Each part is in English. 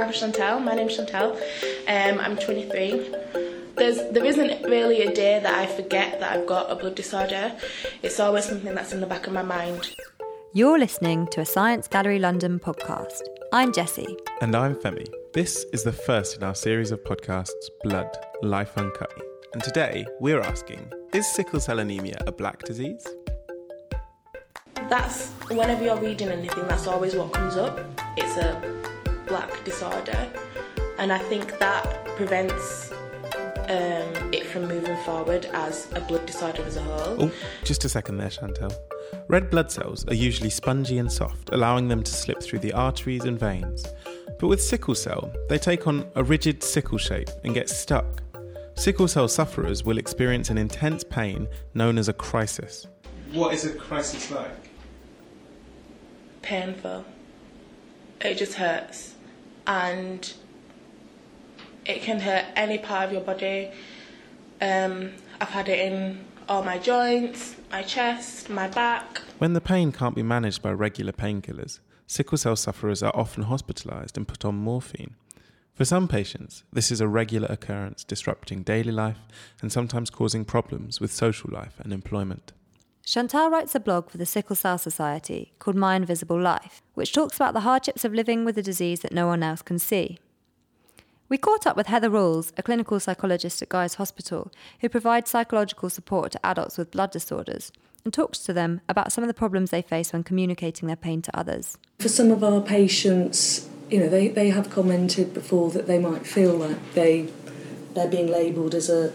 I'm Chantel. My name's Chantel. Um, I'm 23. There's, there isn't really a day that I forget that I've got a blood disorder. It's always something that's in the back of my mind. You're listening to a Science Gallery London podcast. I'm Jessie. And I'm Femi. This is the first in our series of podcasts, Blood, Life Uncut. And today we're asking Is sickle cell anemia a black disease? That's whenever you're reading anything, that's always what comes up. It's a black disorder, and I think that prevents um, it from moving forward as a blood disorder as a whole. Oh, just a second there, Chantel. Red blood cells are usually spongy and soft, allowing them to slip through the arteries and veins. But with sickle cell, they take on a rigid sickle shape and get stuck. Sickle cell sufferers will experience an intense pain known as a crisis. What is a crisis like? Painful. It just hurts. And it can hurt any part of your body. Um, I've had it in all my joints, my chest, my back. When the pain can't be managed by regular painkillers, sickle cell sufferers are often hospitalised and put on morphine. For some patients, this is a regular occurrence, disrupting daily life and sometimes causing problems with social life and employment. Chantal writes a blog for the Sickle Cell Society called My Invisible Life, which talks about the hardships of living with a disease that no one else can see. We caught up with Heather Rules, a clinical psychologist at Guy's Hospital, who provides psychological support to adults with blood disorders, and talks to them about some of the problems they face when communicating their pain to others. For some of our patients, you know, they, they have commented before that they might feel like they they're being labelled as a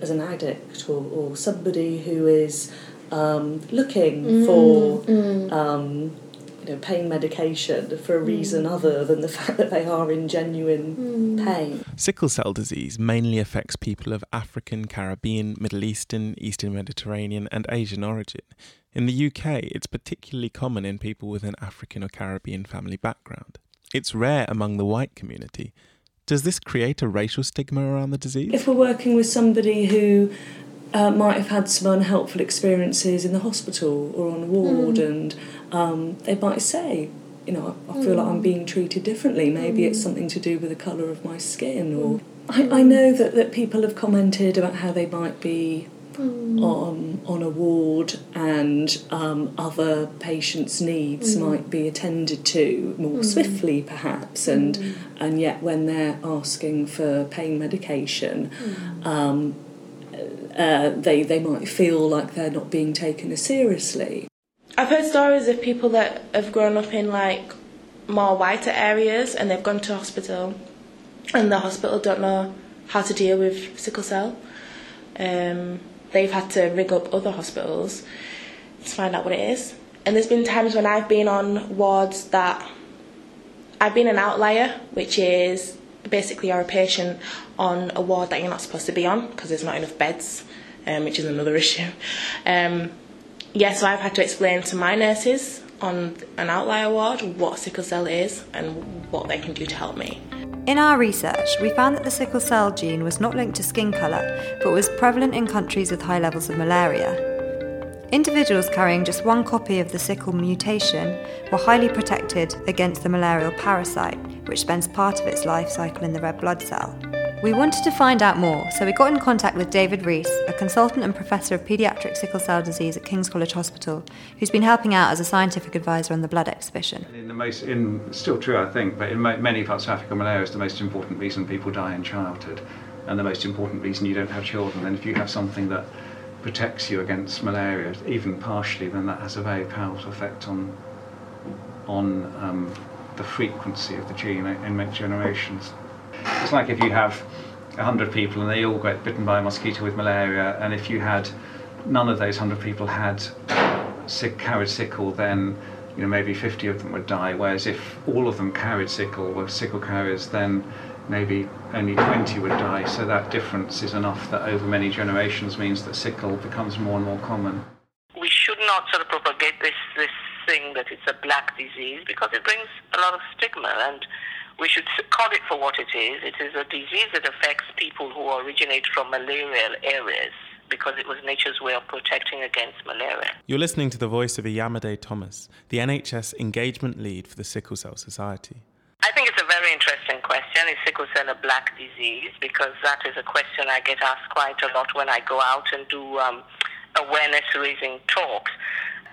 as an addict or, or somebody who is um, looking mm, for mm. Um, you know, pain medication for a reason mm. other than the fact that they are in genuine mm. pain. Sickle cell disease mainly affects people of African, Caribbean, Middle Eastern, Eastern Mediterranean, and Asian origin. In the UK, it's particularly common in people with an African or Caribbean family background. It's rare among the white community. Does this create a racial stigma around the disease? If we're working with somebody who uh, might have had some unhelpful experiences in the hospital or on ward, mm. and um, they might say, you know, I, I feel mm. like I'm hmm. being treated differently. Maybe mm. it's hmm. something to do with the colour of my skin, or hmm. I, I know that, that people have commented about how they might be on on a ward and um, other patients' needs mm. might be attended to more mm. swiftly, perhaps, and mm. and yet when they're asking for pain medication. Um, uh, they they might feel like they're not being taken as seriously. I've heard stories of people that have grown up in like more whiter areas and they've gone to hospital, and the hospital don't know how to deal with sickle cell. Um, they've had to rig up other hospitals to find out what it is. And there's been times when I've been on wards that I've been an outlier, which is basically you're a patient on a ward that you're not supposed to be on because there's not enough beds, um, which is another issue. Um, yeah, so I've had to explain to my nurses on an outlier ward what sickle cell is and what they can do to help me. In our research, we found that the sickle cell gene was not linked to skin colour, but was prevalent in countries with high levels of malaria. Individuals carrying just one copy of the sickle mutation were highly protected against the malarial parasite, which spends part of its life cycle in the red blood cell. We wanted to find out more, so we got in contact with David Rees, a consultant and professor of paediatric sickle cell disease at King's College Hospital, who's been helping out as a scientific advisor on the blood exhibition. In the most, in still true, I think, but in many parts of Africa, malaria is the most important reason people die in childhood, and the most important reason you don't have children. And if you have something that protects you against malaria, even partially, then that has a very powerful effect on on um, the frequency of the gene in many generations. It's like if you have 100 people and they all get bitten by a mosquito with malaria, and if you had none of those 100 people had sick, carried sickle, then you know maybe 50 of them would die. Whereas if all of them carried sickle, were sickle carriers, then maybe only 20 would die. So that difference is enough that over many generations means that sickle becomes more and more common. We should not sort of propagate this this thing that it's a black disease because it brings a lot of stigma and we should call it for what it is. It is a disease that affects people who originate from malarial areas because it was nature's way of protecting against malaria. You're listening to the voice of Iyamide Thomas, the NHS engagement lead for the Sickle Cell Society. I think it's a very interesting question. Is sickle cell a black disease? Because that is a question I get asked quite a lot when I go out and do um, awareness raising talks.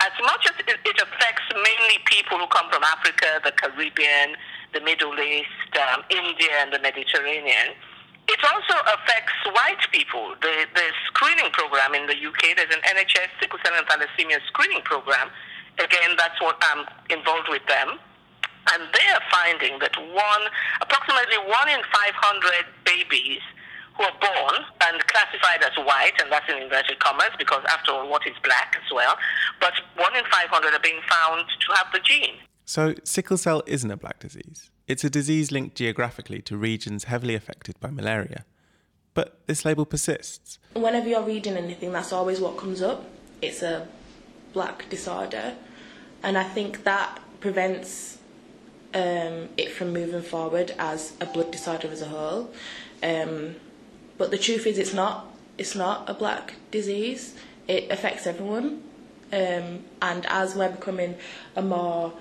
As much as it, affects mainly people who come from Africa, the Caribbean, the Middle East, um, India, and the Mediterranean, it also affects white people. The, the screening program in the UK, there's an NHS sickle cell and thalassemia screening program. Again, that's what I'm involved with them and they are finding that one, approximately one in 500 babies who are born and classified as white, and that's in inverted commas because after all, what is black as well, but one in 500 are being found to have the gene. So, sickle cell isn't a black disease. It's a disease linked geographically to regions heavily affected by malaria. But this label persists. Whenever you're reading anything, that's always what comes up. It's a black disorder. And I think that prevents um, it from moving forward as a blood disorder as a whole. Um, but the truth is, it's not. It's not a black disease. It affects everyone, um, and as we're becoming a more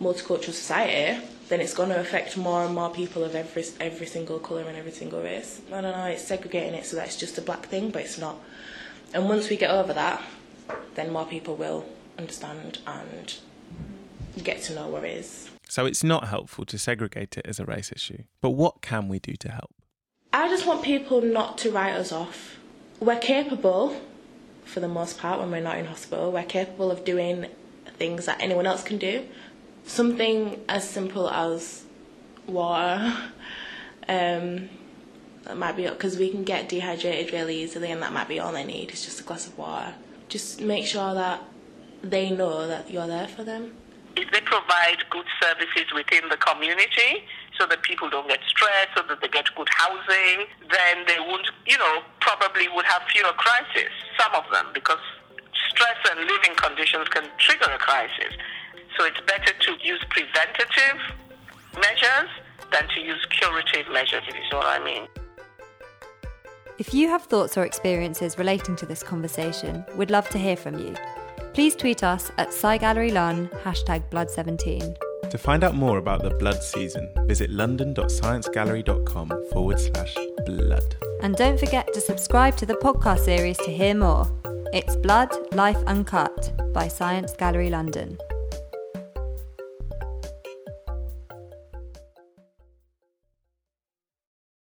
multicultural society, then it's going to affect more and more people of every every single colour and every single race. I don't know. It's segregating it so that it's just a black thing, but it's not. And once we get over that, then more people will understand and get to know what it is. So it's not helpful to segregate it as a race issue. But what can we do to help? I just want people not to write us off. We're capable, for the most part, when we're not in hospital, we're capable of doing things that anyone else can do. Something as simple as water. Um, that might be because we can get dehydrated really easily, and that might be all they need is just a glass of water. Just make sure that they know that you're there for them if they provide good services within the community so that people don't get stressed, so that they get good housing, then they would, you know, probably would have fewer crises, some of them, because stress and living conditions can trigger a crisis. So it's better to use preventative measures than to use curative measures, if you see what I mean. If you have thoughts or experiences relating to this conversation, we'd love to hear from you. Please tweet us at SciGalleryLon, hashtag Blood17. To find out more about the blood season, visit london.sciencegallery.com forward slash blood. And don't forget to subscribe to the podcast series to hear more. It's Blood, Life Uncut by Science Gallery London.